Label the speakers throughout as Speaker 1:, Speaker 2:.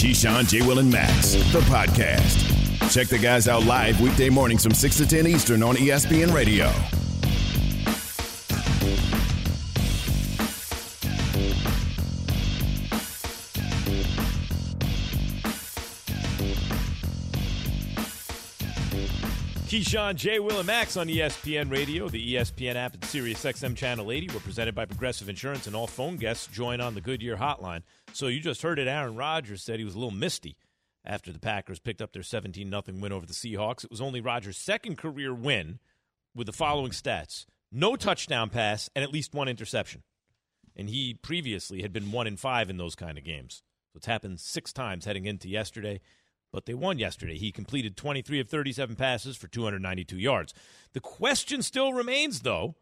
Speaker 1: Keyshawn, J. Will, and Max, the podcast. Check the guys out live weekday mornings from 6 to 10 Eastern on ESPN Radio.
Speaker 2: Keyshawn, J. Will, and Max on ESPN Radio, the ESPN app, and Sirius XM Channel 80. We're presented by Progressive Insurance, and all phone guests join on the Goodyear hotline. So you just heard it. Aaron Rodgers said he was a little misty after the Packers picked up their 17 0 win over the Seahawks. It was only Rodgers' second career win with the following stats no touchdown pass and at least one interception. And he previously had been one in five in those kind of games. So it's happened six times heading into yesterday but they won yesterday. He completed 23 of 37 passes for 292 yards. The question still remains, though,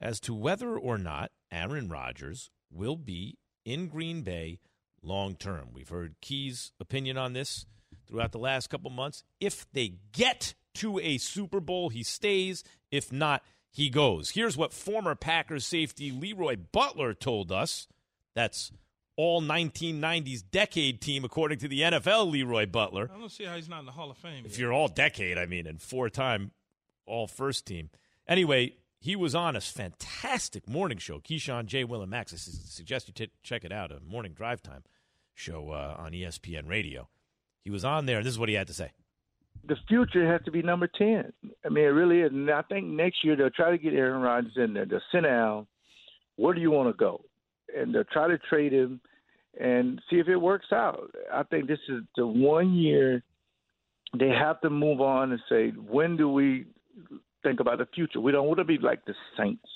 Speaker 2: as to whether or not Aaron Rodgers will be in Green Bay long term. We've heard Key's opinion on this throughout the last couple months. If they get to a Super Bowl, he stays. If not, he goes. Here's what former Packers safety Leroy Butler told us. That's all 1990s decade team, according to the NFL, Leroy Butler.
Speaker 3: I don't see how he's not in the Hall of Fame.
Speaker 2: If
Speaker 3: yet.
Speaker 2: you're all decade, I mean, and four time all first team. Anyway, he was on a fantastic morning show, Keyshawn, J. Will, and Max. I suggest you t- check it out, a morning drive time show uh, on ESPN Radio. He was on there, and this is what he had to say.
Speaker 4: The future has to be number 10. I mean, it really is. And I think next year they'll try to get Aaron Rodgers in there. They'll sit down. Where do you want to go? And they'll try to trade him and see if it works out. I think this is the one year they have to move on and say, when do we think about the future? We don't want to be like the Saints.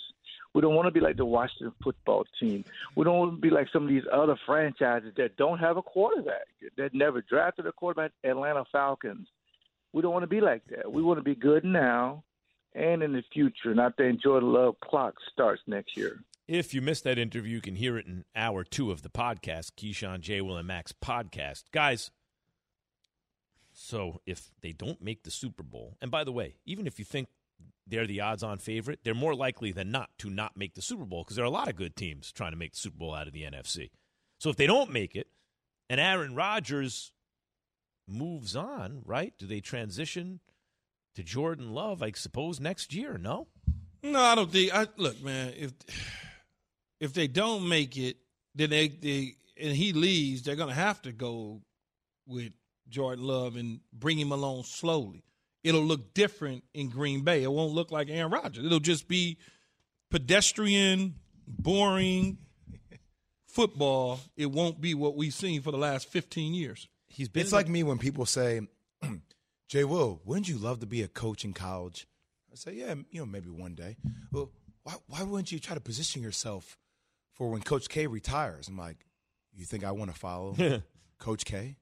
Speaker 4: We don't want to be like the Washington football team. We don't want to be like some of these other franchises that don't have a quarterback, that never drafted a quarterback, Atlanta Falcons. We don't want to be like that. We want to be good now and in the future. And I think Jordan Love clock starts next year.
Speaker 2: If you missed that interview, you can hear it in hour two of the podcast, Keyshawn, J. Will, and Max podcast. Guys, so if they don't make the Super Bowl, and by the way, even if you think they're the odds on favorite, they're more likely than not to not make the Super Bowl because there are a lot of good teams trying to make the Super Bowl out of the NFC. So if they don't make it, and Aaron Rodgers moves on, right? Do they transition to Jordan Love, I suppose, next year? No?
Speaker 3: No, I don't think. I Look, man, if if they don't make it, then they, they and he leaves, they're going to have to go with Jordan Love and bring him along slowly. It'll look different in Green Bay. It won't look like Aaron Rodgers. It'll just be pedestrian, boring football. It won't be what we've seen for the last 15 years.
Speaker 5: He's been It's like me when people say, "Jay Will, wouldn't you love to be a coach in college?" I say, "Yeah, you know, maybe one day." Well, why why wouldn't you try to position yourself for when Coach K retires. I'm like, you think I want to follow Coach K?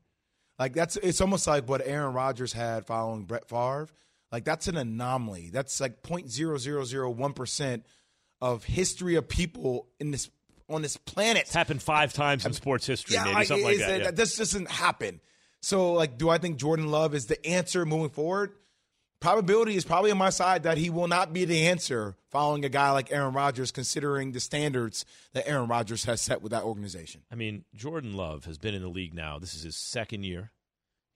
Speaker 5: Like that's it's almost like what Aaron Rodgers had following Brett Favre. Like that's an anomaly. That's like point zero zero zero one percent of history of people in this on this planet.
Speaker 2: It's happened five times in sports history,
Speaker 5: yeah,
Speaker 2: maybe something like that.
Speaker 5: Yeah. This doesn't happen. So, like, do I think Jordan Love is the answer moving forward? Probability is probably on my side that he will not be the answer following a guy like Aaron Rodgers, considering the standards that Aaron Rodgers has set with that organization.
Speaker 2: I mean, Jordan Love has been in the league now. This is his second year.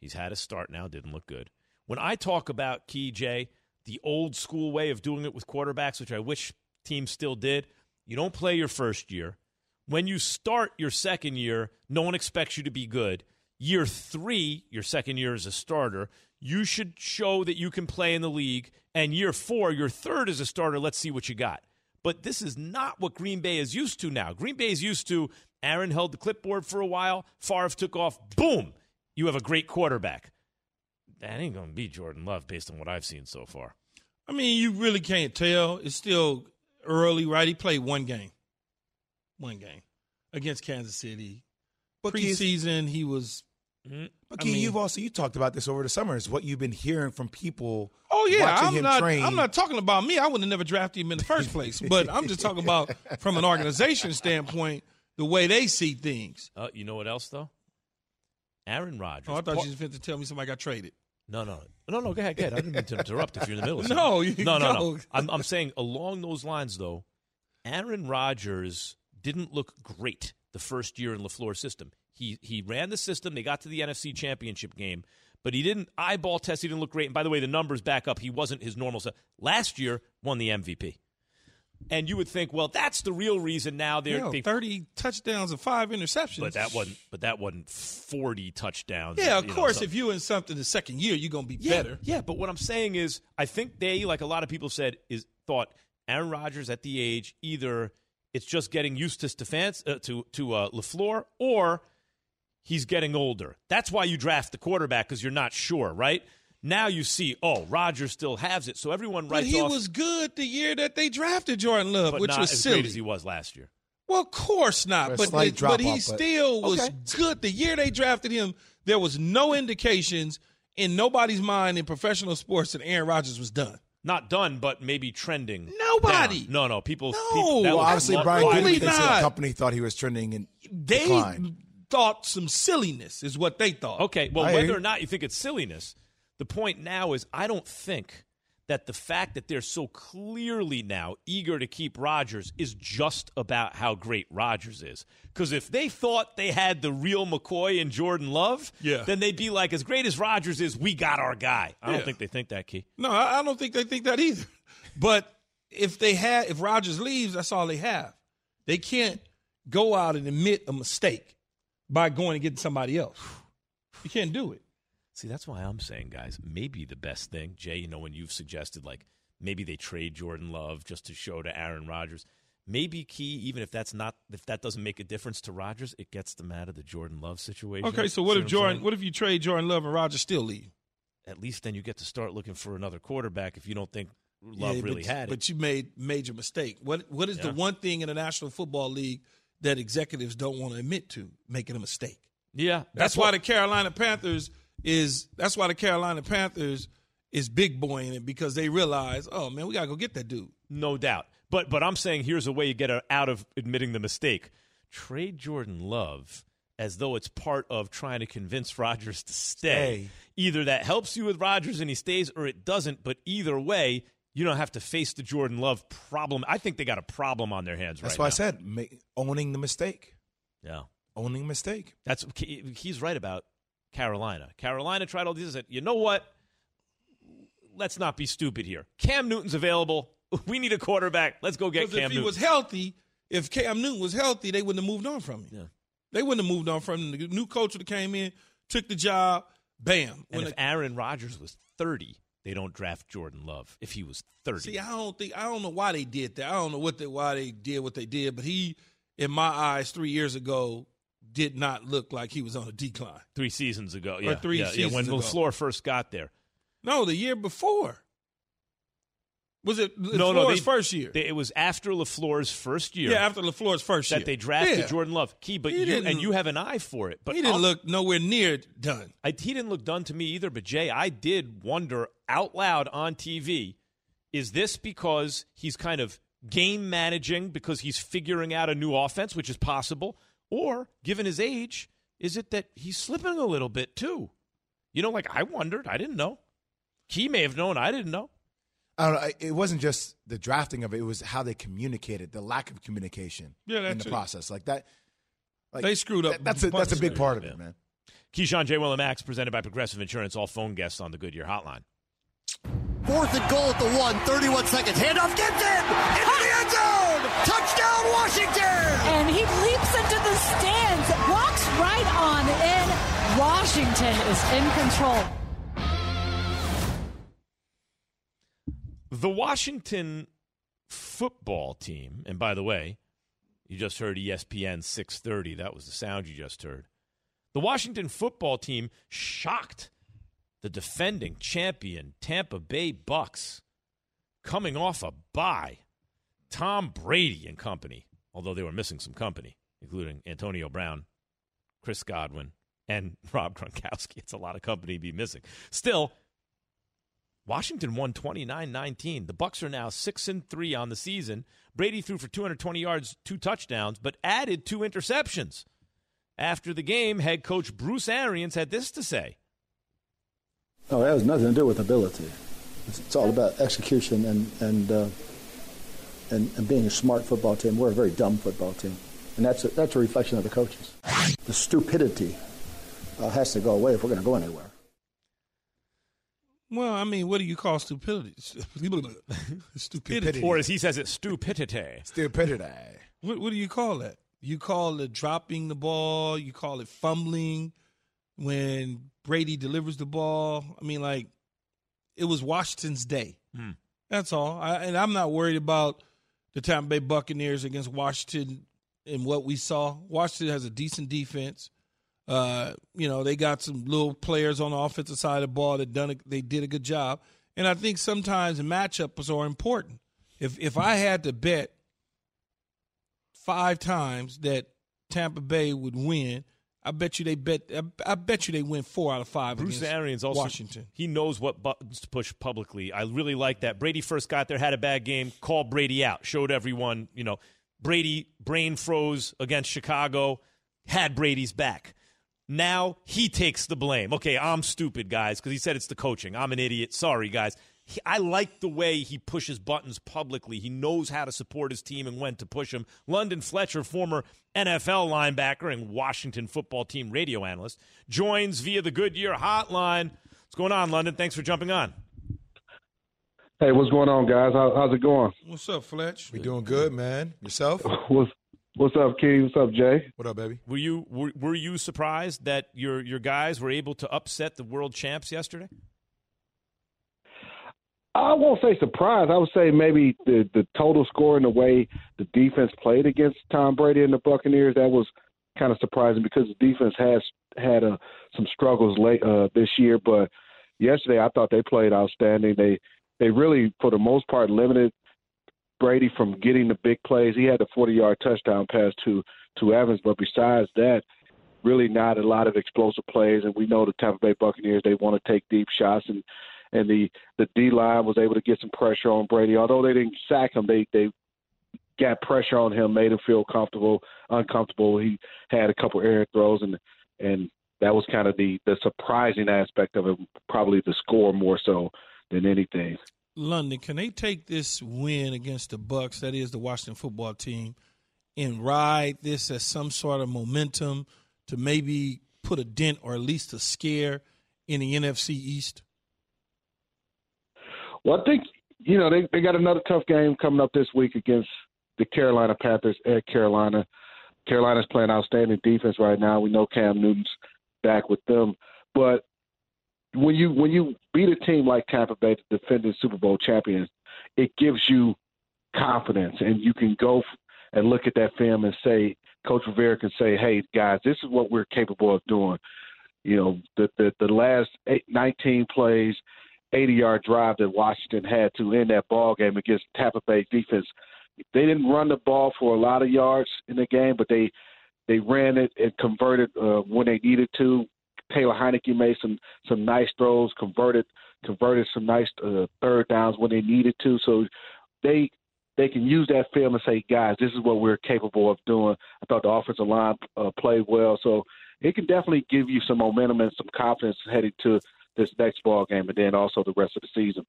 Speaker 2: He's had a start now, didn't look good. When I talk about Key J, the old school way of doing it with quarterbacks, which I wish teams still did, you don't play your first year. When you start your second year, no one expects you to be good. Year three, your second year as a starter, you should show that you can play in the league. And year four, your third as a starter, let's see what you got. But this is not what Green Bay is used to now. Green Bay is used to Aaron held the clipboard for a while, Favre took off, boom, you have a great quarterback. That ain't going to be Jordan Love based on what I've seen so far.
Speaker 3: I mean, you really can't tell. It's still early, right? He played one game, one game against Kansas City. But Preseason, he was
Speaker 5: Mm-hmm. But I mean, you've also you talked about this over the summer. Is what you've been hearing from people.
Speaker 3: Oh yeah,
Speaker 5: I'm
Speaker 3: not.
Speaker 5: Train.
Speaker 3: I'm not talking about me. I would have never drafted him in the first place. but I'm just talking about from an organization standpoint, the way they see things.
Speaker 2: Uh, you know what else though? Aaron Rodgers.
Speaker 3: Oh, I thought you were going to tell me somebody got traded.
Speaker 2: No, no, no, no. Go ahead, go ahead. I didn't mean to interrupt if you're in the middle. Of
Speaker 3: no,
Speaker 2: no, no, no. I'm, I'm saying along those lines though, Aaron Rodgers didn't look great the first year in LaFleur's system. He he ran the system. They got to the NFC Championship game, but he didn't eyeball test. He didn't look great. And by the way, the numbers back up. He wasn't his normal self. Last year, won the MVP. And you would think, well, that's the real reason now they're
Speaker 3: Yeah,
Speaker 2: they,
Speaker 3: thirty touchdowns and five interceptions.
Speaker 2: but that wasn't but that wasn't forty touchdowns.
Speaker 3: Yeah, of
Speaker 2: know,
Speaker 3: course.
Speaker 2: so-
Speaker 3: if you in something the second year, you're gonna be
Speaker 2: yeah,
Speaker 3: better.
Speaker 2: Yeah, but what I'm saying is, I think they, like a lot of people said, is thought Aaron Rodgers at the age either it's just getting used to Stefans uh, to to uh, LaFleur, or he's getting older. That's why you draft the quarterback because you're not sure, right? Now you see, oh, Rodgers still has it, so everyone writes But
Speaker 3: he
Speaker 2: off,
Speaker 3: was good the year that they drafted Jordan Love,
Speaker 2: but
Speaker 3: which
Speaker 2: not
Speaker 3: was
Speaker 2: as
Speaker 3: silly.
Speaker 2: great as he was last year.
Speaker 3: Well, of course not. But
Speaker 5: slight
Speaker 3: but, he
Speaker 5: off, but-
Speaker 3: still was
Speaker 2: Okay.
Speaker 3: good. The year they drafted him, there was no indications in nobody's mind in professional sports that Aaron Rodgers was done.
Speaker 2: Not done, but maybe trending.
Speaker 3: Nobody.
Speaker 2: down. No, no. People.
Speaker 3: No.
Speaker 2: people
Speaker 3: Well,
Speaker 5: Well, obviously, Brian
Speaker 3: Absolutely
Speaker 5: Gutekunst thinks the company thought he was trending in
Speaker 3: They
Speaker 5: decline.
Speaker 3: Thought some silliness is what they thought.
Speaker 2: Okay, well,
Speaker 5: I
Speaker 2: whether or not you think it's silliness, the point now is I don't think that the fact that they're so clearly now eager to keep Rodgers is just about how great Rodgers is. Because if they thought they had the real McCoy and Jordan Love,
Speaker 3: Yeah.
Speaker 2: then they'd be like, as great as Rodgers is, we got our guy. I don't think they think that, Key.
Speaker 3: No, I I don't think they think that either. But if they had, if Rodgers leaves, that's all they have. They can't go out and admit a mistake by going and getting somebody else. You can't do it.
Speaker 2: See, that's why I'm saying, guys, maybe the best thing, Jay, you know, when you've suggested like maybe they trade Jordan Love just to show to Aaron Rodgers. Maybe key, even if that's not if that doesn't make a difference to Rodgers, it gets them out of the Jordan Love situation.
Speaker 3: Okay, so what
Speaker 2: See
Speaker 3: if Jordan? What if you trade Jordan Love and Rodgers still leave?
Speaker 2: At least then you get to start looking for another quarterback if you don't think Love
Speaker 3: Yeah,
Speaker 2: really
Speaker 3: but,
Speaker 2: had it.
Speaker 3: But you made major mistake. What What is the one thing in the National Football League that executives don't want to admit to? Making a mistake.
Speaker 2: yeah,
Speaker 3: That's, why
Speaker 2: what-
Speaker 3: the Carolina Panthers is. That's why the Carolina Panthers is big boying it because they realize, oh man, we gotta go get that dude.
Speaker 2: No doubt. But but I'm saying here's a way you get out of admitting the mistake. Trade Jordan Love as though it's part of trying to convince Rodgers to stay.
Speaker 5: Stay.
Speaker 2: Either that helps you with Rodgers and he stays or it doesn't, but either way, you don't have to face the Jordan Love problem. I think they got a problem on their hands right?
Speaker 5: That's
Speaker 2: right
Speaker 5: why I said ma- owning the mistake.
Speaker 2: Yeah.
Speaker 5: Owning a mistake.
Speaker 2: That's he's right about Carolina. Carolina tried all these and said, "You know what? Let's not be stupid here. Cam Newton's available. We need a quarterback. Let's go get
Speaker 3: Because
Speaker 2: Cam
Speaker 3: if he
Speaker 2: Newton."
Speaker 3: was healthy, if Cam Newton was healthy, they wouldn't have moved on from him.
Speaker 2: Yeah.
Speaker 3: They wouldn't have moved on from him. The new coach that came in, took the job, bam.
Speaker 2: And
Speaker 3: When
Speaker 2: if
Speaker 3: the-
Speaker 2: Aaron Rodgers was 30, they don't draft Jordan Love. If he was 30.
Speaker 3: See, I don't think I don't know why they did that. I don't know what they why they did what they did, but he, in my eyes, three years ago, did not look like he was on a decline.
Speaker 2: three seasons ago. Yeah.
Speaker 3: three
Speaker 2: yeah, yeah, when
Speaker 3: seasons ago.
Speaker 2: LaFleur first got there.
Speaker 3: No, the year before. Was it
Speaker 2: No, no,
Speaker 3: LaFleur's
Speaker 2: they-
Speaker 3: first year?
Speaker 2: They, it was after LaFleur's first year
Speaker 3: yeah, after LaFleur's first year.
Speaker 2: that they drafted
Speaker 3: Yeah.
Speaker 2: Jordan Love. Key, but
Speaker 3: He
Speaker 2: you and you have an eye for it. But
Speaker 3: he didn't
Speaker 2: I'll-
Speaker 3: look nowhere near done.
Speaker 2: I, he didn't look done to me either. But Jay, I did wonder out loud on TV: Is this because he's kind of game managing because he's figuring out a new offense, which is possible, or given his age, is it that he's slipping a little bit too? You know, like I wondered. I didn't know. He may have known. I didn't know.
Speaker 5: I don't know. It wasn't just the drafting of it; it was how they communicated, the lack of communication
Speaker 3: Yeah,
Speaker 5: in the
Speaker 3: too.
Speaker 5: process. Like that, like,
Speaker 3: They screwed up
Speaker 5: that- that's a
Speaker 3: a
Speaker 5: that's a big part of
Speaker 2: Yeah.
Speaker 5: it, man.
Speaker 2: Keyshawn J. Will and Max, presented by Progressive Insurance. All phone guests on the Goodyear Hotline.
Speaker 6: Fourth and goal at the one, 31 seconds. Handoff Gibson into the end zone. Touchdown, Washington.
Speaker 7: and he leaps into the stands, walks right on in. Washington is in control.
Speaker 2: The Washington football team, and by the way, you just heard ESPN 630. That was the sound you just heard. The Washington football team shocked the defending champion Tampa Bay Bucks coming off a bye. Tom Brady and company, although they were missing some company, including Antonio Brown, Chris Godwin, and Rob Gronkowski. It's a lot of company to be missing. Still, Washington won 29-19. The Bucks are now 6 and 3 on the season. Brady threw for 220 yards, two touchdowns, but added two interceptions. After the game, head coach Bruce Arians had this to say.
Speaker 8: No, it has nothing to do with ability. It's, it's all about execution and and, uh, and and being a smart football team. We're a very dumb football team, And that's a, that's a reflection of the coaches. The stupidity uh, has to go away if we're going to go anywhere.
Speaker 3: Well, I mean, what do you call stupidity? stupidity.
Speaker 2: Or as he says it, stupidity.
Speaker 5: Stupidity.
Speaker 3: What, what do you call that? You call it dropping the ball. You call it fumbling when Brady delivers the ball. I mean, like it was Washington's day.
Speaker 2: Hmm.
Speaker 3: That's all. I, and I'm not worried about the Tampa Bay Buccaneers against Washington and what we saw. Washington has a decent defense. Uh, you know, they got some little players on the offensive side of the ball that done a, they did a good job. And I think sometimes matchups are important. If if I had to bet five times that Tampa Bay would win, I bet you they bet. I bet you they win four out of five.
Speaker 2: Bruce Arians also
Speaker 3: Washington.
Speaker 2: He knows what buttons to push publicly. I really like that. Brady first got there, had a bad game, called Brady out, showed everyone. You know, Brady brain froze against Chicago, had Brady's back. Now he takes the blame. Okay, I'm stupid, guys, because he said it's the coaching. I'm an idiot. Sorry, guys. He, I like the way he pushes buttons publicly. He knows how to support his team and when to push him. London Fletcher, former NFL linebacker and Washington football team radio analyst, joins via the Goodyear hotline. What's going on, London? Thanks for jumping on.
Speaker 9: Hey, what's going on, guys? How, how's it going?
Speaker 3: What's up, Fletch?
Speaker 5: We doing good, man. Yourself?
Speaker 9: What's What's up, Key? What's up, Jay?
Speaker 5: What up, baby?
Speaker 2: Were you were, were you surprised that your your guys were able to upset the world champs yesterday?
Speaker 9: I won't say surprised. I would say maybe the the total score and the way the defense played against Tom Brady and the Buccaneers that was kind of surprising because the defense has had uh, some struggles late uh, this year. But yesterday, I thought they played outstanding. They they really, for the most part, limited Brady from getting the big plays. He had the 40 yard touchdown pass to to Evans, but besides that, really not a lot of explosive plays. And we know the Tampa Bay Buccaneers they want to take deep shots and and the the D line was able to get some pressure on Brady. Although they didn't sack him, they they got pressure on him, made him feel comfortable, uncomfortable. He had a couple air throws, and and that was kind of the the surprising aspect of it. Probably the score more so than anything.
Speaker 3: London, can they take this win against the Bucks, that is the Washington football team, and ride this as some sort of momentum to maybe put a dent or at least a scare in the NFC East?
Speaker 9: Well, I think you know they they got another tough game coming up this week against the Carolina Panthers at Carolina. Carolina's playing outstanding defense right now. We know Cam Newton's back with them, but when you when you beat a team like Tampa Bay, the defending Super Bowl champions, it gives you confidence, and you can go and look at that film and say, Coach Rivera can say, "Hey guys, this is what we're capable of doing." You know, the the, the last eight, 19 plays, 80 yard drive that Washington had to end that ball game against Tampa Bay defense. They didn't run the ball for a lot of yards in the game, but they they ran it and converted uh, when they needed to. Taylor Heinicke made some some nice throws, converted converted some nice uh, third downs when they needed to. So they they can use that film and say, guys, this is what we're capable of doing. I thought the offensive line uh, played well, so it can definitely give you some momentum and some confidence heading to this next ball game, and then also the rest of the season.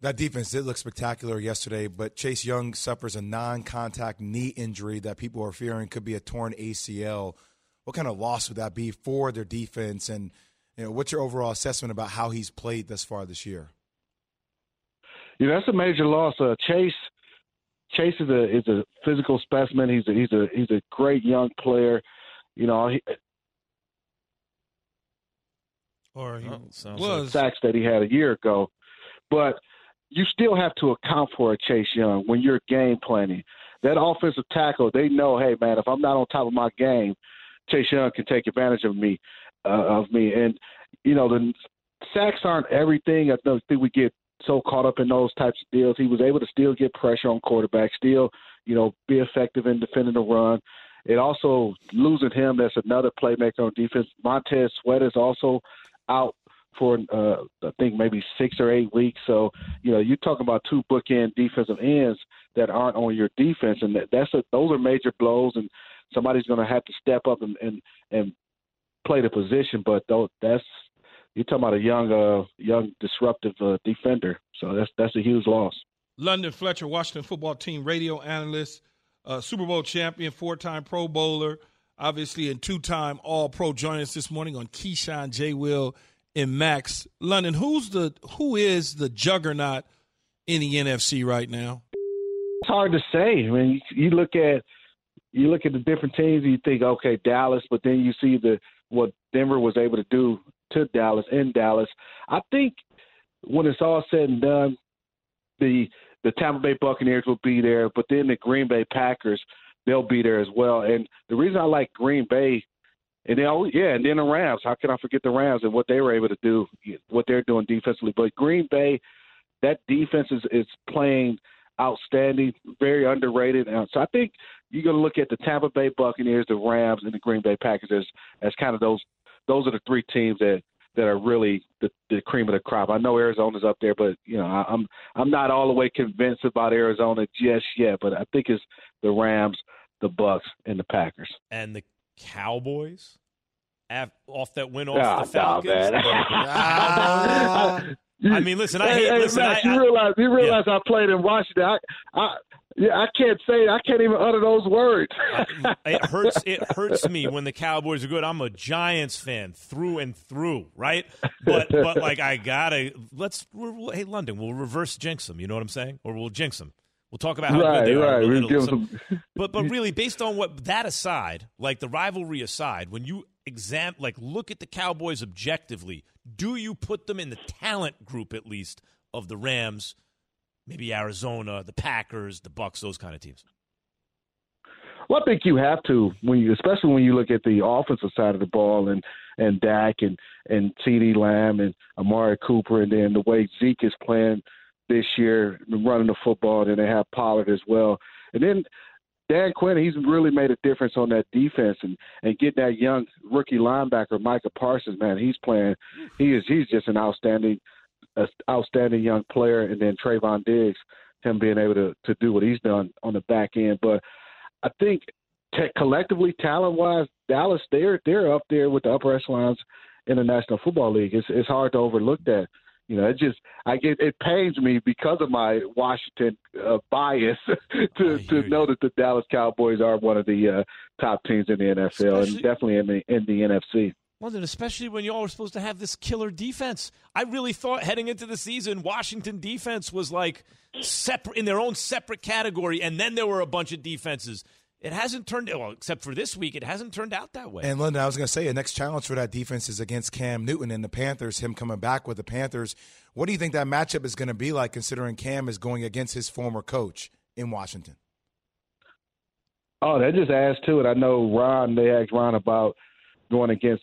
Speaker 5: That defense did look spectacular yesterday, but Chase Young suffers a non-contact knee injury that people are fearing could be a torn ACL. What kind of loss would that be for their defense? And you know, what's your overall assessment about how he's played thus far this year?
Speaker 9: Yeah, that's a major loss. Uh, Chase Chase is a is a physical specimen. He's a he's a he's a great young player. You know, he,
Speaker 3: or he
Speaker 2: oh,
Speaker 3: was
Speaker 9: sacks that he had a year ago, but you still have to account for a Chase Young when you're game planning. That offensive tackle, they know, hey man, if I'm not on top of my game, Chase Young can take advantage of me, uh, of me, and you know the sacks aren't everything. I don't think we get so caught up in those types of deals. He was able to still get pressure on quarterback, still you know be effective in defending the run. It also losing him. That's another playmaker on defense. Montez Sweat is also out for uh, I think maybe six or eight weeks. So you know you're talking about two bookend defensive ends that aren't on your defense, and that, that's a, those are major blows. And somebody's going to have to step up and and, and play the position. But though that's you're talking about a young uh, young disruptive uh, defender. So that's that's a huge loss.
Speaker 3: London Fletcher, Washington football team radio analyst. uh, Super Bowl champion, four-time Pro Bowler, obviously, and two-time All-Pro. Joining us this morning on Keyshawn, J. Will, and Max London. Who's the who is the juggernaut in the NFC right now?
Speaker 9: It's hard to say. I mean, you look at you look at the different teams, and you think, okay, Dallas, but then you see the what Denver was able to do to Dallas in Dallas. I think when it's all said and done, the the Tampa Bay Buccaneers will be there, but then the Green Bay Packers they'll be there as well. And the reason I like Green Bay, and then oh yeah, and then the Rams. How can I forget the Rams and what they were able to do, what they're doing defensively? But Green Bay, that defense is is playing outstanding, very underrated. And so I think you're going to look at the Tampa Bay Buccaneers, the Rams, and the Green Bay Packers as as kind of those those are the three teams that that are really the, the cream of the crop. I know Arizona's up there, but you know I, I'm I'm not all the way convinced about Arizona just yet. But I think it's the Rams, the Bucks, and the Packers.
Speaker 2: And the Cowboys off that win off oh, the Falcons. No, I mean, listen, I
Speaker 9: hey,
Speaker 2: hate.
Speaker 9: Hey,
Speaker 2: listen,
Speaker 9: Max,
Speaker 2: I,
Speaker 9: you realize you realize
Speaker 2: yeah.
Speaker 9: I played in Washington. I, I yeah, I can't say I can't even utter those words.
Speaker 2: it hurts. It hurts me when the Cowboys are good. I'm a Giants fan through and through, right? But but like I gotta let's hey London, we'll reverse jinx them. You know what I'm saying? Or we'll jinx them. We'll talk about how
Speaker 9: right,
Speaker 2: good they
Speaker 9: right.
Speaker 2: are.
Speaker 9: We'll
Speaker 2: some,
Speaker 9: some...
Speaker 2: but but really, based on what that aside, like the rivalry aside, when you exam like look at the Cowboys objectively, do you put them in the talent group at least of the Rams? maybe Arizona, the Packers, the Bucks, those kind of teams?
Speaker 9: Well, I think you have to when you, especially when you look at the offensive side of the ball and and Dak and and CeeDee Lamb and Amari Cooper, and then the way Zeke is playing this year, running the football, and then they have Pollard as well, and then Dan Quinn, he's really made a difference on that defense and and getting that young rookie linebacker Micah Parsons, man, he's playing. He is he's just an outstanding an outstanding young player, and then Trevon Diggs, him being able to to do what he's done on the back end. But I think t- collectively, talent wise, Dallas they're they're up there with the upper echelons in the National Football League. It's it's hard to overlook that. You know, it just I get it pains me because of my Washington uh, bias to to know that the Dallas Cowboys are one of the uh, top teams in the NFL Especially, and definitely in the in the NFC.
Speaker 2: London, especially when y'all were supposed to have this killer defense. I really thought heading into the season, Washington defense was like separate in their own separate category, and then there were a bunch of defenses. It hasn't turned well, except for this week. It hasn't turned out that way.
Speaker 5: And London, I was going to say, the next challenge for that defense is against Cam Newton and the Panthers. Him coming back with the Panthers. What do you think that matchup is going to be like, considering Cam is going against his former coach in Washington?
Speaker 9: Oh, that just adds to it. I know Ron. They asked Ron about going against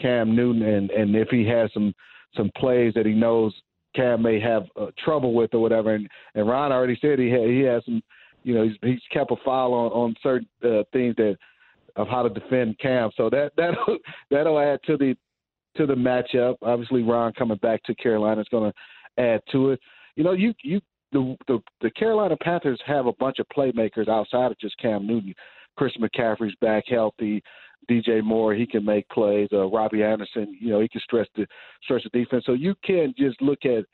Speaker 9: Cam Newton and and if he has some some plays that he knows Cam may have uh, trouble with or whatever. And and Ron already said he had, he has some, you know, he's he's kept a file on on certain uh, things that of how to defend Cam. So that that that'll add to the to the matchup. Obviously, Ron coming back to Carolina is going to add to it. You know, you you the, the the Carolina Panthers have a bunch of playmakers outside of just Cam Newton. Chris McCaffrey's back healthy. DJ Moore, he can make plays. Uh, Robbie Anderson, you know, he can stretch the stretch the defense. So you can't just look at,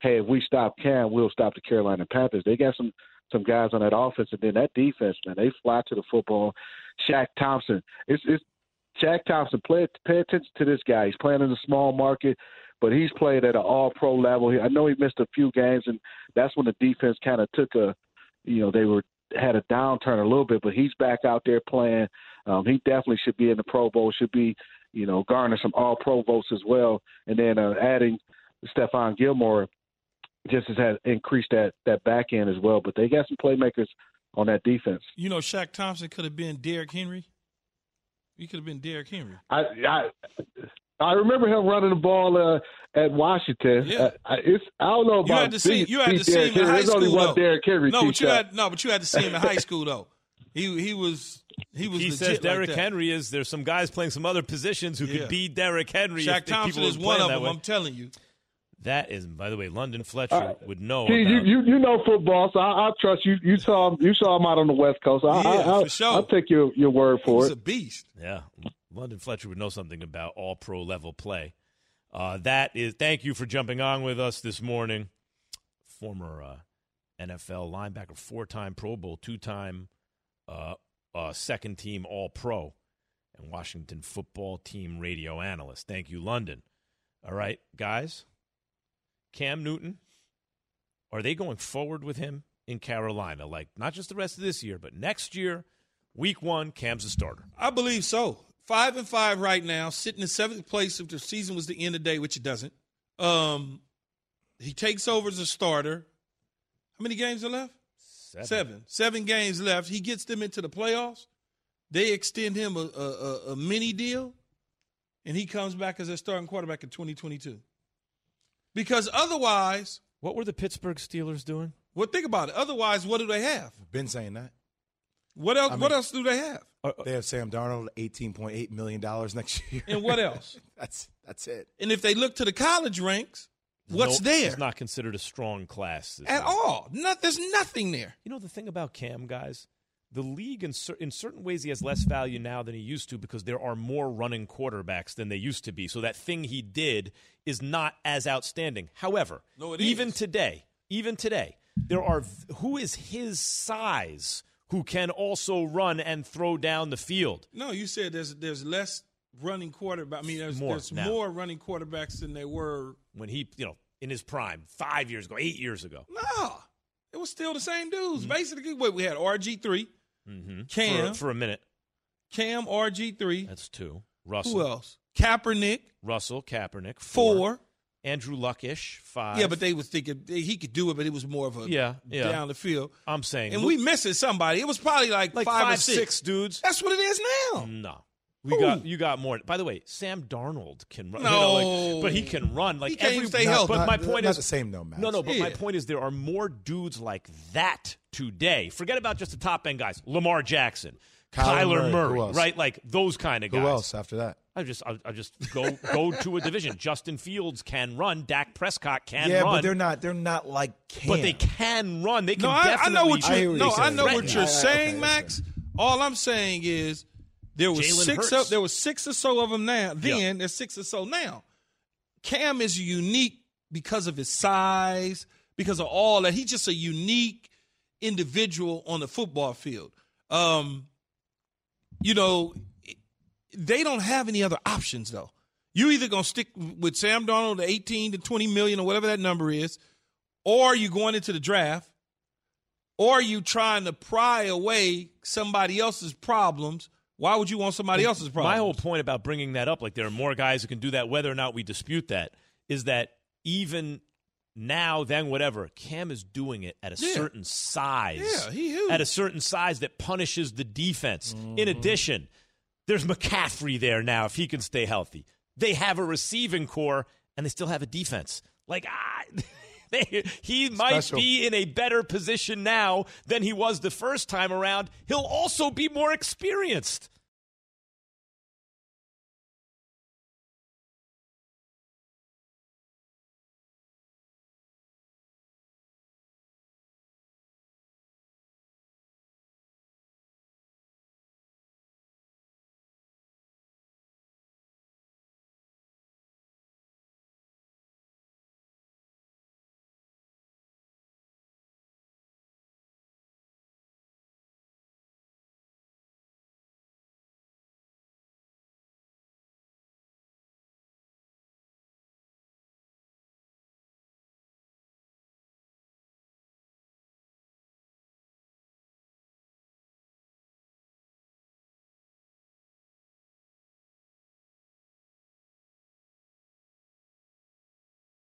Speaker 9: hey, if we stop Cam, we'll stop the Carolina Panthers. They got some some guys on that offense, and then that defense, man, they fly to the football. Shaq Thompson, it's it's Shaq Thompson. Play pay attention to this guy. He's playing in a small market, but he's played at an All Pro level. I know he missed a few games, and that's when the defense kind of took a, you know, they were had a downturn a little bit, but he's back out there playing. Um, he definitely should be in the Pro Bowl. Should be, you know, garner some All Pro votes as well. And then uh, adding Stephon Gilmore just has had increased that that back end as well. But they got some playmakers on that defense.
Speaker 3: You know, Shaq Thompson could have been Derrick Henry. He could have been Derrick Henry.
Speaker 9: I, I I remember him running the ball uh, at Washington.
Speaker 3: Yeah.
Speaker 9: Uh, it's I don't know about
Speaker 3: you had to see you had to see him in high
Speaker 9: There's
Speaker 3: school.
Speaker 9: only one
Speaker 3: though.
Speaker 9: Derrick Henry.
Speaker 3: No, but you
Speaker 9: T-Shaq.
Speaker 3: had no, but you had to see him in high school though. He he was he was
Speaker 2: he says Derrick
Speaker 3: that.
Speaker 2: Henry is there's some guys playing some other positions who
Speaker 3: Yeah.
Speaker 2: could be Derrick Henry. if-
Speaker 3: Shaq
Speaker 2: if
Speaker 3: Thompson
Speaker 2: people
Speaker 3: is one of them. I'm telling you.
Speaker 2: That is, by the way, London Fletcher
Speaker 9: Uh,
Speaker 2: would know.
Speaker 9: See, you,
Speaker 2: about-
Speaker 9: you you know football, so I, I trust you. You saw him. You saw him out on the West Coast. I,
Speaker 3: Yeah,
Speaker 9: I, I,
Speaker 3: for sure.
Speaker 9: I'll take your your word for
Speaker 3: He's
Speaker 9: it.
Speaker 3: a beast.
Speaker 2: Yeah, London Fletcher would know something about all pro level play. Uh, that is, thank you for jumping on with us this morning. Former uh, NFL linebacker, four time Pro Bowl, two time uh, uh, second team All Pro and Washington football team radio analyst. Thank you, London. All right, guys. Cam Newton, are they going forward with him in Carolina? Like, not just the rest of this year, but next year, week one, Cam's a starter.
Speaker 3: I believe so. Five and five right now, sitting in seventh place if the season was the end of the day, which it doesn't. Um, he takes over as a starter. How many games are left?
Speaker 2: Seven.
Speaker 3: Seven. Seven games left. He gets them into the playoffs. They extend him a, a, a mini deal, and he comes back as a starting quarterback in 2022. Because otherwise,
Speaker 2: What were the Pittsburgh Steelers doing?
Speaker 3: well, think about it. Otherwise, what do they have?
Speaker 5: Been saying that.
Speaker 3: What else?
Speaker 5: I
Speaker 3: what else do they have?
Speaker 5: Uh, uh, they have Sam Darnold, eighteen point eight million dollars next year.
Speaker 3: And what else?
Speaker 5: that's that's it.
Speaker 3: And if they look to the college ranks, what's
Speaker 2: No-
Speaker 3: there
Speaker 2: It's not considered a strong class.
Speaker 3: at
Speaker 2: year.
Speaker 3: all? Not, there's nothing there.
Speaker 2: You know the thing about Cam, guys? The league, in, cer- in certain ways, he has less value now than he used to because there are more running quarterbacks than they used to be. So that thing he did is not as outstanding. However,
Speaker 3: No,
Speaker 2: even
Speaker 3: is.
Speaker 2: today, even today, there are who is his size who can also run and throw down the field.
Speaker 3: No, you said there's there's less running quarterback. I mean, there's
Speaker 2: More
Speaker 3: there's more running quarterbacks than there were.
Speaker 2: When he, you know, in his prime, five years ago, eight years ago.
Speaker 3: No, it was still the same dudes.
Speaker 2: Mm-hmm.
Speaker 3: Basically, what we had RG 3
Speaker 2: hmm
Speaker 3: Cam.
Speaker 2: for, for a minute.
Speaker 3: Cam RG three.
Speaker 2: That's two. Russell,
Speaker 3: Who else? Kaepernick
Speaker 2: Russell, Kaepernick, four.
Speaker 3: four.
Speaker 2: Andrew Luckish, five.
Speaker 3: Yeah, but they was thinking he could do it, but it was more of a
Speaker 2: Yeah, yeah.
Speaker 3: down the field.
Speaker 2: I'm saying,
Speaker 3: And
Speaker 2: look-
Speaker 3: we missing somebody. It was probably like,
Speaker 2: like
Speaker 3: five,
Speaker 2: five,
Speaker 3: or six.
Speaker 2: six dudes.
Speaker 3: That's what it is now.
Speaker 2: No. We
Speaker 3: Who?
Speaker 2: got you got more. By the way, Sam Darnold can run. you
Speaker 3: No.
Speaker 2: know, like- but he can run like
Speaker 3: He can't
Speaker 2: every.
Speaker 3: even stay
Speaker 5: Not-
Speaker 3: healthy.
Speaker 2: But
Speaker 5: not-
Speaker 2: my point
Speaker 5: not
Speaker 2: is
Speaker 5: the same though, Max.
Speaker 2: No, no. But my point is there are more dudes like that today. Forget about just the top end guys. Lamar Jackson,
Speaker 5: Kyler
Speaker 2: Kyler
Speaker 5: Murray.
Speaker 2: Murray, right? Like those kind of guys.
Speaker 5: Who else after that?
Speaker 2: I just I, I just go go to a division. Justin Fields can run. Dak Prescott can
Speaker 5: yeah,
Speaker 2: run.
Speaker 5: Yeah, but they're not. They're not like Cam.
Speaker 2: But they can run. They can
Speaker 3: No, I, I know what
Speaker 5: I hear
Speaker 3: you.
Speaker 5: what
Speaker 3: No,
Speaker 5: you're
Speaker 3: I
Speaker 5: saying.
Speaker 3: know what you're
Speaker 5: I- I-
Speaker 3: saying,
Speaker 5: okay,
Speaker 3: Max. All I'm saying is there was
Speaker 2: Jalen
Speaker 3: six. Of, there was six or so of them now. Then
Speaker 2: Yeah.
Speaker 3: there's six or so now. Cam is unique because of his size, because of all that. He's just a unique individual on the football field. Um, you know, they don't have any other options though. You either gonna stick with Sam Darnold, the 18 to 20 million or whatever that number is, or you going into the draft, or you trying to pry away somebody else's problems. Why would you want somebody else's problem?
Speaker 2: My whole point about bringing that up, like there are more guys who can do that, whether or not we dispute that, is that even now, then whatever, Cam is doing it at a
Speaker 3: Yeah.
Speaker 2: certain size.
Speaker 3: Yeah, he huge.
Speaker 2: At a certain size that punishes the defense. In addition, there's McCaffrey there now if he can stay healthy. They have a receiving corps and they still have a defense. Like, ah, they, he might be in a better position now than he was the first time around. He'll also be more experienced.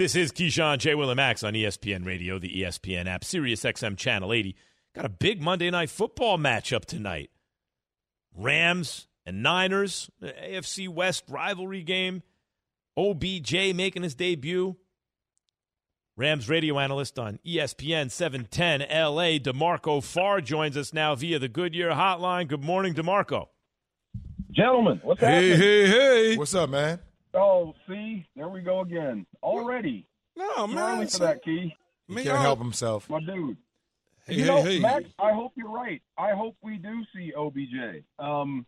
Speaker 2: This is Keyshawn J. Will and Max on ESPN Radio, the ESPN app, Sirius XM Channel 80. Got a big Monday night football matchup tonight. Rams and Niners, AFC West rivalry game. OBJ making his debut. Rams radio analyst on ESPN 710 LA, D'Marco Farr joins us now via the Goodyear hotline. Good morning, D'Marco.
Speaker 10: Gentlemen, what's
Speaker 11: Hey,
Speaker 10: happening?
Speaker 11: hey, hey.
Speaker 5: What's up, man?
Speaker 10: Oh, see, there we go again. Already.
Speaker 3: No,
Speaker 10: Too
Speaker 3: man.
Speaker 10: early for that, Key.
Speaker 5: He
Speaker 3: Man,
Speaker 5: can't
Speaker 3: y'all-
Speaker 5: help himself.
Speaker 10: My dude.
Speaker 3: Hey,
Speaker 10: you
Speaker 3: hey,
Speaker 10: know,
Speaker 3: hey.
Speaker 10: Max, I hope you're right. I hope we do see OBJ. Um,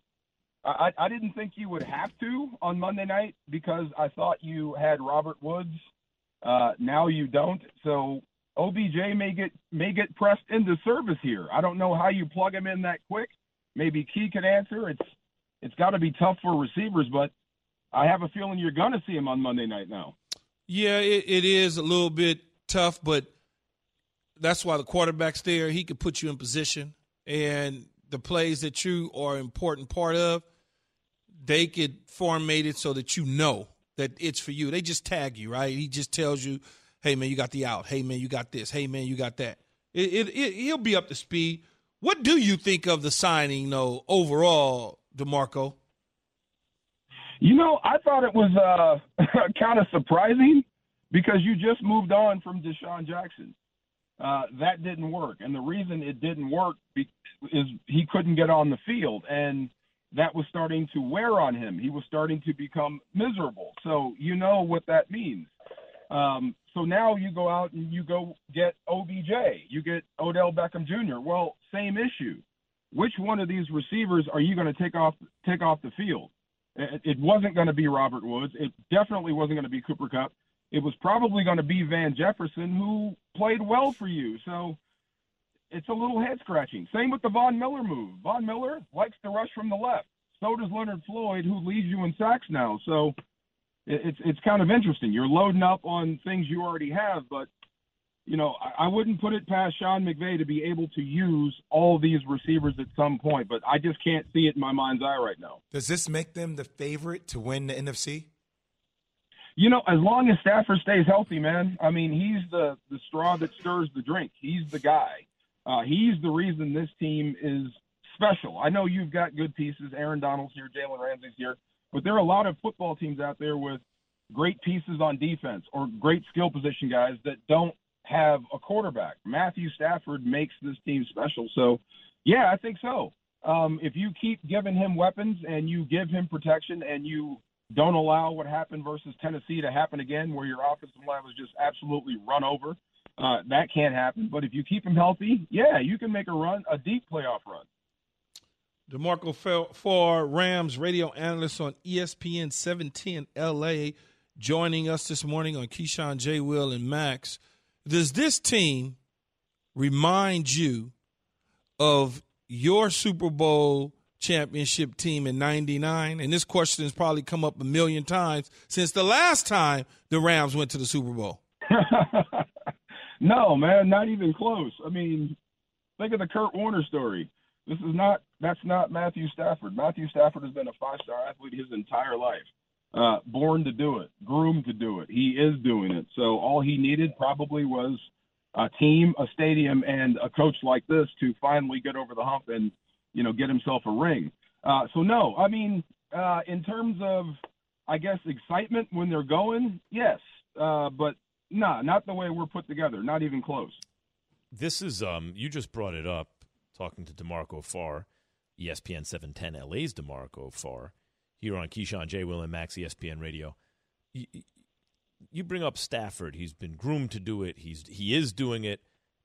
Speaker 10: I, I didn't think you would have to on Monday night because I thought you had Robert Woods. Uh, now you don't. So OBJ may get may get pressed into service here. I don't know how you plug him in that quick. Maybe Key can answer. It's it's got to be tough for receivers, but I have a feeling you're going to see him on Monday night now.
Speaker 3: Yeah, it, it is a little bit tough, but that's why the quarterback's there. He can put you in position, and the plays that you are an important part of, they could formate it so that you know that it's for you. They just tag you, right? He just tells you, "Hey man, you got the out. Hey man, you got this. Hey man, you got that." It, it, it he'll be up to speed. What do you think of the signing, though, overall, D'Marco?
Speaker 10: You know, I thought it was uh, kind of surprising because you just moved on from DeSean Jackson. Uh, that didn't work, and the reason it didn't work be- is he couldn't get on the field, and that was starting to wear on him. He was starting to become miserable. So you know what that means. Um, so now you go out and you go get OBJ, you get Odell Beckham Jr. Well, same issue. Which one of these receivers are you going to take off take off the field? It wasn't going to be Robert Woods. It definitely wasn't going to be Cooper Kupp. It was probably going to be Van Jefferson, who played well for you. So it's a little head scratching. Same with the Von Miller move. Von Miller likes to rush from the left. So does Leonard Floyd, who leads you in sacks now. So it's it's kind of interesting. You're loading up on things you already have, but you know I, I wouldn't put it past Sean McVay to be able to use all these receivers at some point. But I just can't see it in my mind's eye right now.
Speaker 5: Does this make them the favorite to win the NFC?
Speaker 10: You know, as long as Stafford stays healthy, man. I mean, he's the the straw that stirs the drink. He's the guy. Uh, he's the reason this team is special. I know you've got good pieces. Aaron Donald's here, Jalen Ramsey's here, but there are a lot of football teams out there with great pieces on defense or great skill position guys that don't have a quarterback. Matthew Stafford makes this team special. So, yeah, I think so. Um, if you keep giving him weapons and you give him protection and you don't allow what happened versus Tennessee to happen again, where your offensive line was just absolutely run over, uh, that can't happen. But if you keep him healthy, yeah, you can make a run, a deep playoff run.
Speaker 3: D'Marco Farr Rams radio analyst on ESPN 710 LA, joining us this morning on Keyshawn J. Will and Max. Does this team remind you of your Super Bowl championship team in 99? And this question has probably come up a million times since the last time the Rams went to the Super Bowl.
Speaker 10: no, man, not even close. I mean, think of the Kurt Warner story. This is not that's not Matthew Stafford. Matthew Stafford has been a five star athlete his entire life. Uh, born to do it, groomed to do it. He is doing it. So all he needed probably was a team, a stadium, and a coach like this to finally get over the hump and you know get himself a ring. Uh, so no, I mean, uh, in terms of I guess excitement when they're going, yes, uh, but nah, not the way we're put together. Not even close.
Speaker 2: This is um, you just brought it up talking to D'Marco Farr, ESPN 710 LA's D'Marco Farr, here on Keyshawn J. Will and Max ESPN Radio. You, you bring up Stafford. He's been groomed to do it. He's he is doing it,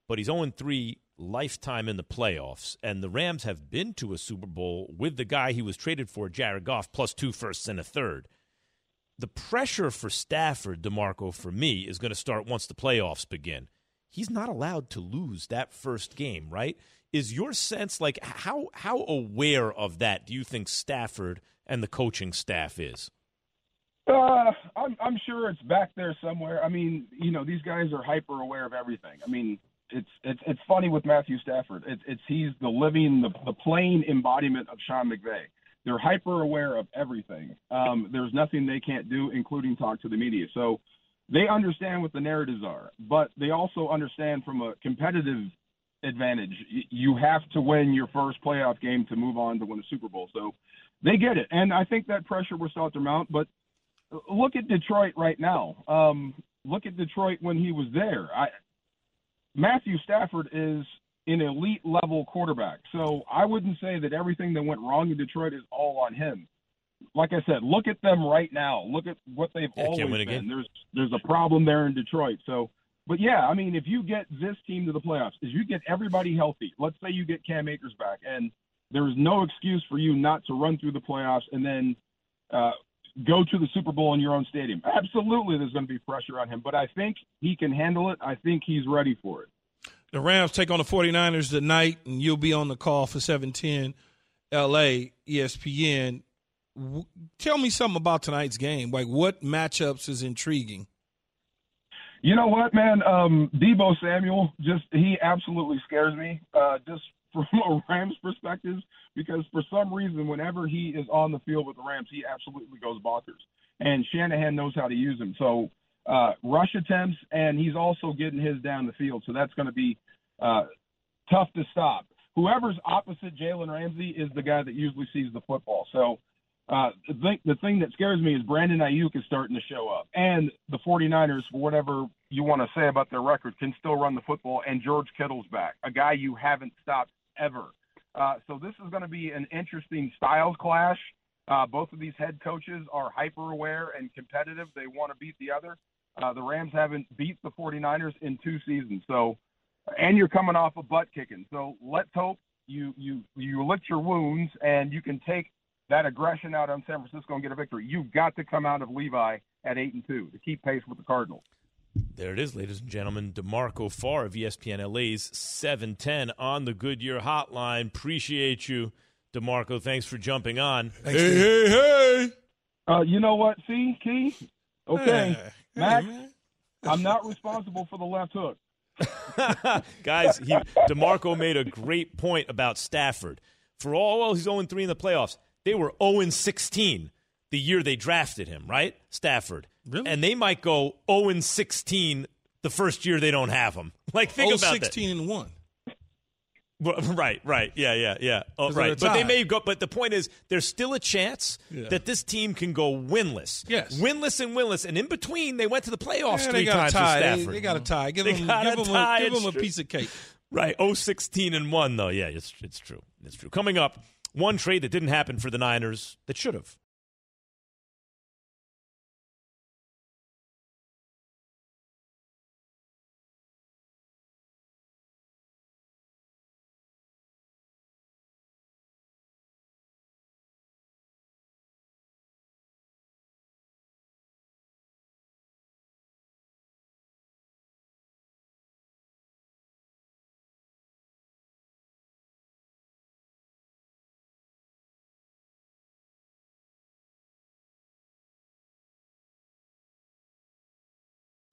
Speaker 2: but he's 0 3 lifetime in the playoffs. And the Rams have been to a Super Bowl with the guy he was traded for, Jared Goff, plus two firsts and a third. The pressure for Stafford, D'Marco, for me, is going to start once the playoffs begin. He's not allowed to lose that first game, right? Is your sense like how how aware of that do you think Stafford and the coaching staff is?
Speaker 10: Uh, I'm I'm sure it's back there somewhere. I mean, you know, these guys are hyper aware of everything. I mean, it's it's it's funny with Matthew Stafford. It's it's he's the living the the plain embodiment of Sean McVay. They're hyper aware of everything. Um, there's nothing they can't do, including talk to the media. So they understand what the narratives are, but they also understand from a competitive advantage. You have to win your first playoff game to move on to win a Super Bowl. So they get it, and I think that pressure will start to mount. But look at Detroit right now. Um, look at Detroit when he was there. I, Matthew Stafford is an elite level quarterback, so I wouldn't say that everything that went wrong in Detroit is all on him. Like I said, look at them right now. Look at what they've
Speaker 2: yeah,
Speaker 10: always been.
Speaker 2: Again.
Speaker 10: There's there's a problem there in Detroit. So but yeah, I mean, if you get this team to the playoffs, if you get everybody healthy, let's say you get Cam Akers back, and there is no excuse for you not to run through the playoffs and then uh, go to the Super Bowl in your own stadium. Absolutely, there's going to be pressure on him, but I think he can handle it. I think he's ready for it.
Speaker 3: The Rams take on the 49ers tonight, and you'll be on the call for 710 LA ESPN. Tell me something about tonight's game. Like, what matchups is intriguing?
Speaker 10: You know what, man? Um, Deebo Samuel just he absolutely scares me. Uh, just from a Rams perspective, because for some reason, whenever he is on the field with the Rams, he absolutely goes bonkers. And Shanahan knows how to use him. So uh, rush attempts, and he's also getting his down the field. So that's going to be uh, tough to stop. Whoever's opposite Jalen Ramsey is the guy that usually sees the football. So uh, the, thing, the thing that scares me is Brandon Aiyuk is starting to show up. And the 49ers, for whatever you want to say about their record, can still run the football. And George Kittle's back, a guy you haven't stopped ever. Uh, so this is going to be an interesting styles clash. Uh, both of these head coaches are hyper aware and competitive. They want to beat the other. Uh, the Rams haven't beat the 49ers in two seasons. So, and you're coming off a butt kicking. So let's hope you you you lick your wounds and you can take that aggression out on San Francisco and get a victory. You've got to come out of Levi at eight and two to keep pace with the Cardinals.
Speaker 2: There it is, ladies and gentlemen. D'Marco Farr of ESPN LA's 710 on the Goodyear Hotline. Appreciate you, D'Marco. Thanks for jumping on.
Speaker 3: Thanks, hey, hey, hey.
Speaker 10: Uh, you know what? See, Key? Okay. Hey, Max, I'm not responsible for the left hook.
Speaker 2: Guys, he, D'Marco made a great point about Stafford. For all well, he's 0 3 in the playoffs, they were 0 16 the year they drafted him, right? Stafford.
Speaker 3: Really?
Speaker 2: And they might go 0 16 the first year they don't have him. Like, think about
Speaker 3: 16
Speaker 2: that.
Speaker 3: and 1.
Speaker 2: Right, right, yeah, yeah, yeah. Oh, right, but they may go. But the point is, there's still a chance yeah. that this team can go winless.
Speaker 3: Yes,
Speaker 2: winless and winless, and in between, they went to the playoffs
Speaker 3: yeah,
Speaker 2: three times.
Speaker 3: They, they, got a tie. Give
Speaker 2: they
Speaker 3: them, give them, a, give them a piece of cake.
Speaker 2: Right, 16 and one though. Yeah, it's it's true. It's true. Coming up, one trade that didn't happen for the Niners that should have.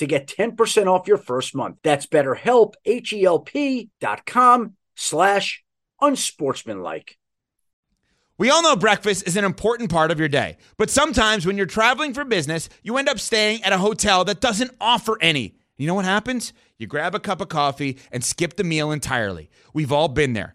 Speaker 12: to get 10% off your first month. That's betterhelp, H-E-L-P dot com slash unsportsmanlike.
Speaker 13: We all know breakfast is an important part of your day, but sometimes when you're traveling for business, you end up staying at a hotel that doesn't offer any. You know what happens? You grab a cup of coffee and skip the meal entirely. We've all been there.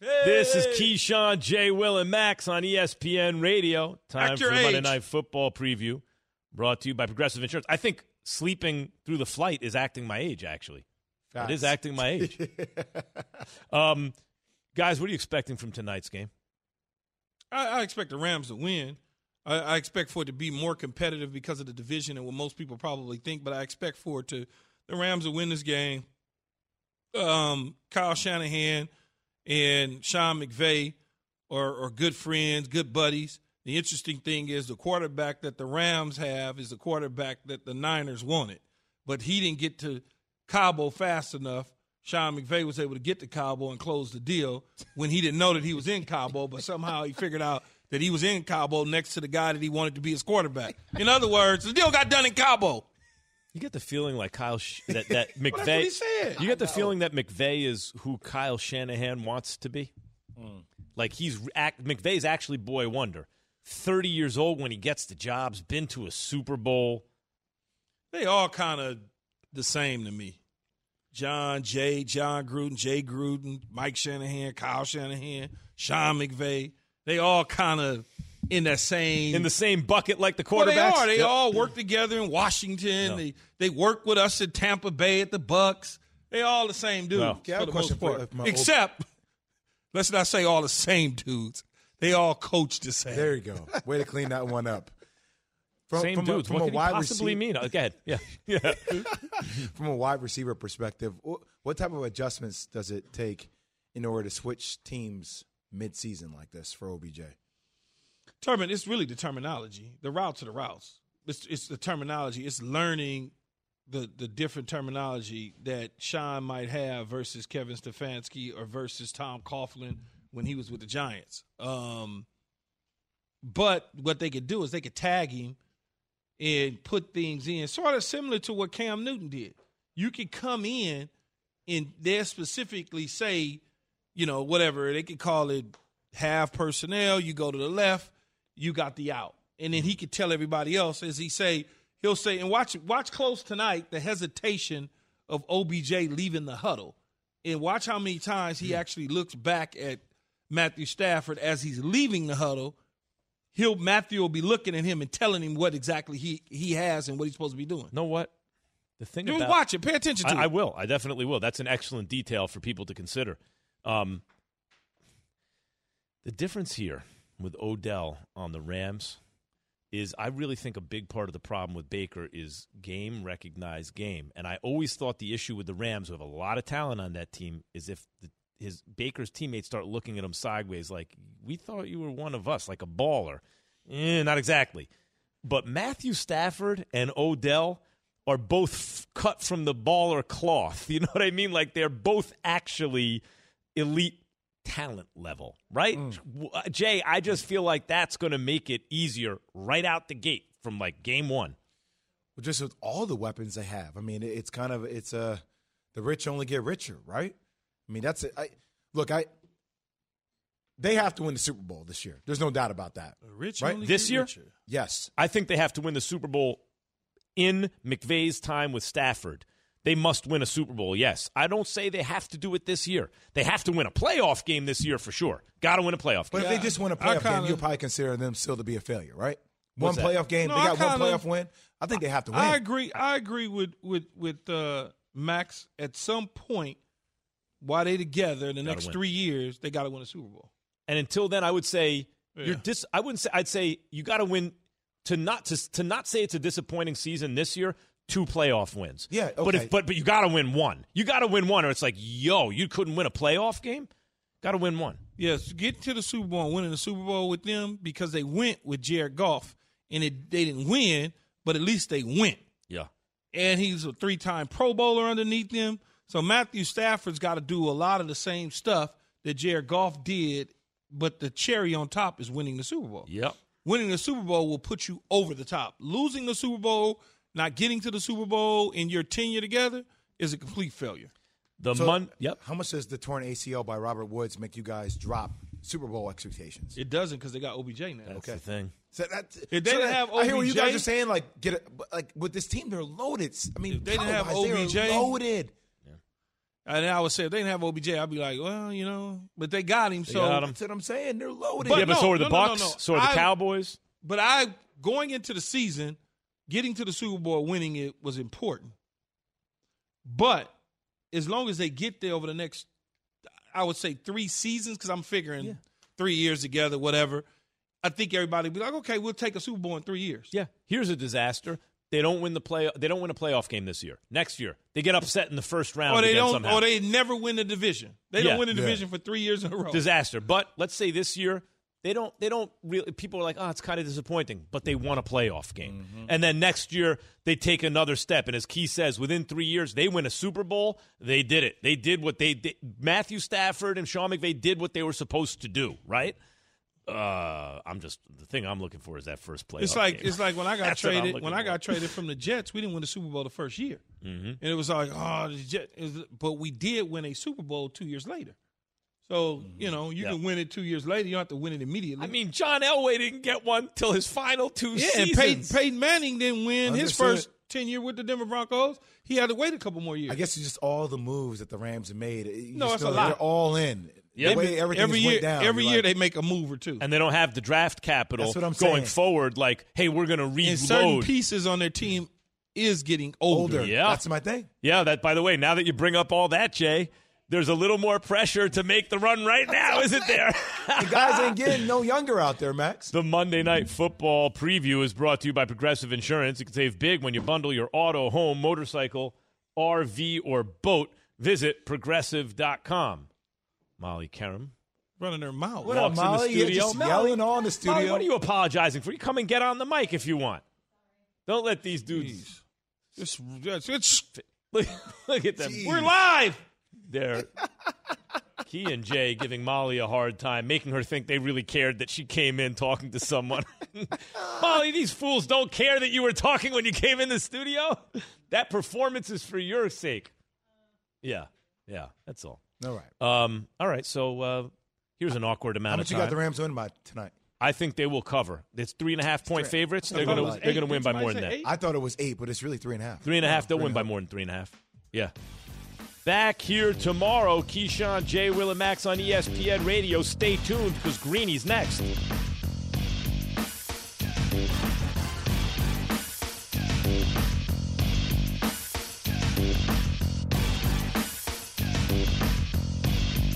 Speaker 2: This is Keyshawn, J. Will, and Max on ESPN Radio. Time for Monday. Night Football preview, brought to you by Progressive Insurance. I think sleeping through the flight is acting my age. Actually, it is acting my age. um, guys, what are you expecting from tonight's game?
Speaker 3: I, I expect the Rams to win. I, I expect for it to be more competitive because of the division and what most people probably think. But I expect for it to the Rams to win this game. Um, Kyle Shanahan and Sean McVay are, are good friends, good buddies. The interesting thing is the quarterback that the Rams have is the quarterback that the Niners wanted, but he didn't get to Cabo fast enough. Sean McVay was able to get to Cabo and close the deal when he didn't know that he was in Cabo, but somehow he figured out that he was in Cabo next to the guy that he wanted to be his quarterback. In other words, the deal got done in Cabo.
Speaker 2: You get the feeling like Kyle Sh- that that McVay.
Speaker 3: That's what he.
Speaker 2: You get the feeling that McVay is who Kyle Shanahan wants to be.
Speaker 3: Hmm.
Speaker 2: Like he's act, McVay's actually boy wonder. Thirty years old when he gets the jobs, been to a Super Bowl.
Speaker 3: They all kind of the same to me. John Jay, Jon Gruden, Jay Gruden, Mike Shanahan, Kyle Shanahan, Sean McVay. They all kind of in the same
Speaker 2: in the same bucket like the
Speaker 3: Well,
Speaker 2: quarterbacks.
Speaker 3: they are. They
Speaker 2: Yep.
Speaker 3: all work together in Washington.
Speaker 2: No.
Speaker 3: They they work with us in Tampa Bay at the Bucs. They all the same dudes
Speaker 2: No.
Speaker 5: Okay, I have
Speaker 3: for
Speaker 5: a
Speaker 3: the most
Speaker 5: question for- uh,
Speaker 3: part.
Speaker 5: if old-
Speaker 3: Except, let's not say all the same dudes. They all coach the same.
Speaker 5: There you go. Way to clean that one up. From,
Speaker 2: Same
Speaker 5: from
Speaker 2: dudes.
Speaker 5: A, from
Speaker 2: what
Speaker 5: a
Speaker 2: could
Speaker 5: wide
Speaker 2: possibly
Speaker 5: receiver,
Speaker 2: mean? Oh, Go ahead. Yeah. Yeah.
Speaker 5: from a wide receiver perspective, what, what type of adjustments does it take in order to switch teams mid-season like this for OBJ?
Speaker 3: Termin, it's really the terminology. The routes are the routes. It's, it's the terminology. It's learning the the different terminology that Sean might have versus Kevin Stefanski or versus Tom Coughlin when he was with the Giants. Um, but what they could do is they could tag him and put things in, sort of similar to what Cam Newton did. You could come in and they specifically say, you know, whatever they could call it half personnel. You go to the left, you got the out, and then he could tell everybody else as he say he'll say and watch watch close tonight the hesitation of OBJ leaving the huddle, and watch how many times he actually looks back at Matthew Stafford as he's leaving the huddle. He'll Matthew will be looking at him and telling him what exactly he he has and what he's supposed to be doing.
Speaker 2: know what? The thing
Speaker 3: Dude,
Speaker 2: about
Speaker 3: watch it. Pay attention to
Speaker 2: I,
Speaker 3: it.
Speaker 2: I will. I definitely will. That's an excellent detail for people to consider. Um, the difference here with Odell on the Rams is I really think a big part of the problem with Baker is game recognized game. And I always thought the issue with the Rams, who have a lot of talent on that team, is if the, his Baker's teammates start looking at him sideways, like we thought you were one of us, like a baller. Eh, not exactly. But Matthew Stafford and Odell are both f- cut from the baller cloth. You know what I mean? Like they're both actually elite talent level, right? W- uh, Jay, I just feel like that's going to make it easier right out the gate from like game one.
Speaker 5: Well, just with all the weapons they have. I mean, it's kind of it's uh the rich only get richer, right? I mean, that's it. I look, I they have to win the Super Bowl this year. There's no doubt about that.
Speaker 3: Rich
Speaker 5: right?
Speaker 3: only
Speaker 2: This
Speaker 3: get
Speaker 2: year?
Speaker 3: richer.
Speaker 5: Yes.
Speaker 2: I think they have to win the Super Bowl in McVay's time with Stafford. They must win a Super Bowl, yes. I don't say they have to do it this year. They have to win a playoff game this year for sure. Got to win a playoff
Speaker 5: But
Speaker 2: game.
Speaker 5: if they just win a playoff game,
Speaker 3: kinda-
Speaker 5: you'll probably consider them still to be a failure, right? One
Speaker 2: that?
Speaker 5: playoff game,
Speaker 3: No,
Speaker 5: they got one
Speaker 3: kinda-
Speaker 5: playoff win. I think they have to win.
Speaker 3: I agree. I agree with with with uh, Max. At some point, while they together in the
Speaker 2: Gotta
Speaker 3: next
Speaker 2: win.
Speaker 3: three years, they got to win a Super Bowl.
Speaker 2: And until then, I would say you're dis. I wouldn't say. I'd say you got to win to not to to not say it's a disappointing season this year. Two playoff wins.
Speaker 5: Yeah,
Speaker 2: But if but but you got to win one. You got to win one, or it's like yo, you couldn't win a playoff game. Got to win one.
Speaker 3: Yes, get to the Super Bowl and winning the Super Bowl with them because they went with Jared Goff and it, they didn't win, but at least they went.
Speaker 2: Yeah.
Speaker 3: And he's a three time Pro Bowler underneath them. So Matthew Stafford's got to do a lot of the same stuff that Jared Goff did, but the cherry on top is winning the Super Bowl.
Speaker 2: Yep.
Speaker 3: Winning the Super Bowl will put you over the top. Losing the Super Bowl, not getting to the Super Bowl in your tenure together is a complete failure.
Speaker 2: The
Speaker 5: So,
Speaker 2: mon. Yep.
Speaker 5: How much does the torn ACL by Robert Woods make you guys drop Super Bowl expectations?
Speaker 3: It doesn't because they got OBJ now.
Speaker 2: That's the thing.
Speaker 5: So that,
Speaker 3: If they
Speaker 5: so
Speaker 3: didn't
Speaker 5: that-
Speaker 3: have OBJ,
Speaker 5: I hear what you guys are saying. Like, get it, like with this team, they're loaded. I mean,
Speaker 3: If they didn't have
Speaker 5: talent-wise, they're
Speaker 3: OBJ,
Speaker 5: loaded.
Speaker 3: And I would say if they didn't have OBJ, I'd be like, well, you know, but they got him.
Speaker 2: They
Speaker 3: so
Speaker 2: got him.
Speaker 5: That's what I'm saying. They're loaded.
Speaker 3: But
Speaker 2: yeah, but
Speaker 3: no,
Speaker 2: so are the
Speaker 3: no, no, no,
Speaker 2: Bucs.
Speaker 3: no.
Speaker 2: So are the
Speaker 3: I-
Speaker 2: Cowboys.
Speaker 3: But I going into the season, getting to the Super Bowl, winning it was important. But as long as they get there over the next, I would say three seasons, because I'm figuring three years together, whatever. I think everybody would be like, okay, we'll take a Super Bowl in three years.
Speaker 2: Yeah. Here's a disaster. They don't win the play. They don't win a playoff game this year. Next year, they get upset in the first round.
Speaker 3: Or they
Speaker 2: again
Speaker 3: don't,
Speaker 2: somehow.
Speaker 3: or they never win the division. They
Speaker 2: Yeah.
Speaker 3: don't win the
Speaker 2: Yeah.
Speaker 3: division for three years in a row.
Speaker 2: disaster. But let's say this year they don't they don't really people are like, oh, it's kind of disappointing, but they won a playoff game.
Speaker 3: Mm-hmm.
Speaker 2: And then next year they take another step. And as Key says, within three years they win a Super Bowl. They did it. They did what they did. Matthew Stafford and Sean McVay did what they were supposed to do, right? Uh, I'm just the thing I'm looking for is that first playoff.
Speaker 3: It's like
Speaker 2: game.
Speaker 3: it's like when I got
Speaker 2: That's what I'm
Speaker 3: traded
Speaker 2: looking
Speaker 3: when I got traded from the Jets, we didn't win the Super Bowl the first year,
Speaker 2: Mhm.
Speaker 3: and it was like oh the Jet, it was- but we did win a Super Bowl two years later. So you mm-hmm. know you
Speaker 2: Yeah.
Speaker 3: can win it two years later. You don't have to win it immediately.
Speaker 2: I mean, John Elway didn't get one till his final two
Speaker 3: yeah,
Speaker 2: seasons.
Speaker 3: and Peyton, Peyton Manning didn't win his
Speaker 5: Understood.
Speaker 3: first tenure with the Denver Broncos. He had to wait a couple more years.
Speaker 5: I guess it's just all the moves that the Rams have made. You
Speaker 3: No,
Speaker 5: just
Speaker 3: it's a lot.
Speaker 5: They're all in.
Speaker 2: Yeah.
Speaker 5: The way everything
Speaker 3: every year,
Speaker 5: went down.
Speaker 3: every year
Speaker 5: like,
Speaker 3: they make a move or two.
Speaker 2: and they don't have the draft capital
Speaker 5: That's what I'm
Speaker 2: going
Speaker 5: saying.
Speaker 2: forward. Like, hey, we're going to
Speaker 3: and certain pieces on their team is getting older.
Speaker 5: older.
Speaker 2: Yeah.
Speaker 5: That's my thing.
Speaker 2: Yeah, that. By the way, now that you bring up all that, Jay, there's a little more pressure to make the run right now, isn't there?
Speaker 5: The guys ain't getting no younger out there, Max.
Speaker 2: The Monday Night Football preview is brought to you by Progressive Insurance. You can save big when you bundle your auto, home, motorcycle, RV, or boat. Visit progressive.com. Molly Karam.
Speaker 3: running her mouth.
Speaker 5: What up,
Speaker 2: walks in the
Speaker 5: Molly? You're
Speaker 2: studio.
Speaker 5: just
Speaker 2: Molly-
Speaker 5: yelling on the
Speaker 2: Molly,
Speaker 5: studio.
Speaker 2: what are you apologizing for? You come and get on the mic if you want. Don't let these dudes.
Speaker 3: It's, it's, it's,
Speaker 2: Look, look at them.
Speaker 3: we're live.
Speaker 2: They're Key and Jay giving Molly a hard time, making her think they really cared that she came in talking to someone. Molly, these fools don't care that you were talking when you came in the studio. That performance is for your sake. Yeah, yeah, that's all.
Speaker 5: All right.
Speaker 2: Um, all right, so uh, here's an awkward amount
Speaker 5: How
Speaker 2: of
Speaker 5: much you got the Rams winning by tonight?
Speaker 2: I think they will cover. It's three and a half point favorites. They're gonna they're gonna win by more than that.
Speaker 5: I thought it was eight, but it's really three and a half.
Speaker 2: Three and a half. They'll win by more than three and a half. Yeah. Back here tomorrow, Keyshawn, J. Will, and Max on ESPN Radio. Stay tuned because Greeny's next.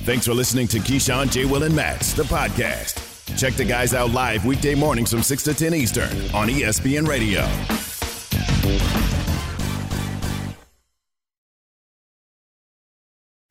Speaker 1: Thanks for listening to Keyshawn, J. Will, and Max, the podcast. Check the guys out live weekday mornings from 6 to 10 Eastern on ESPN Radio.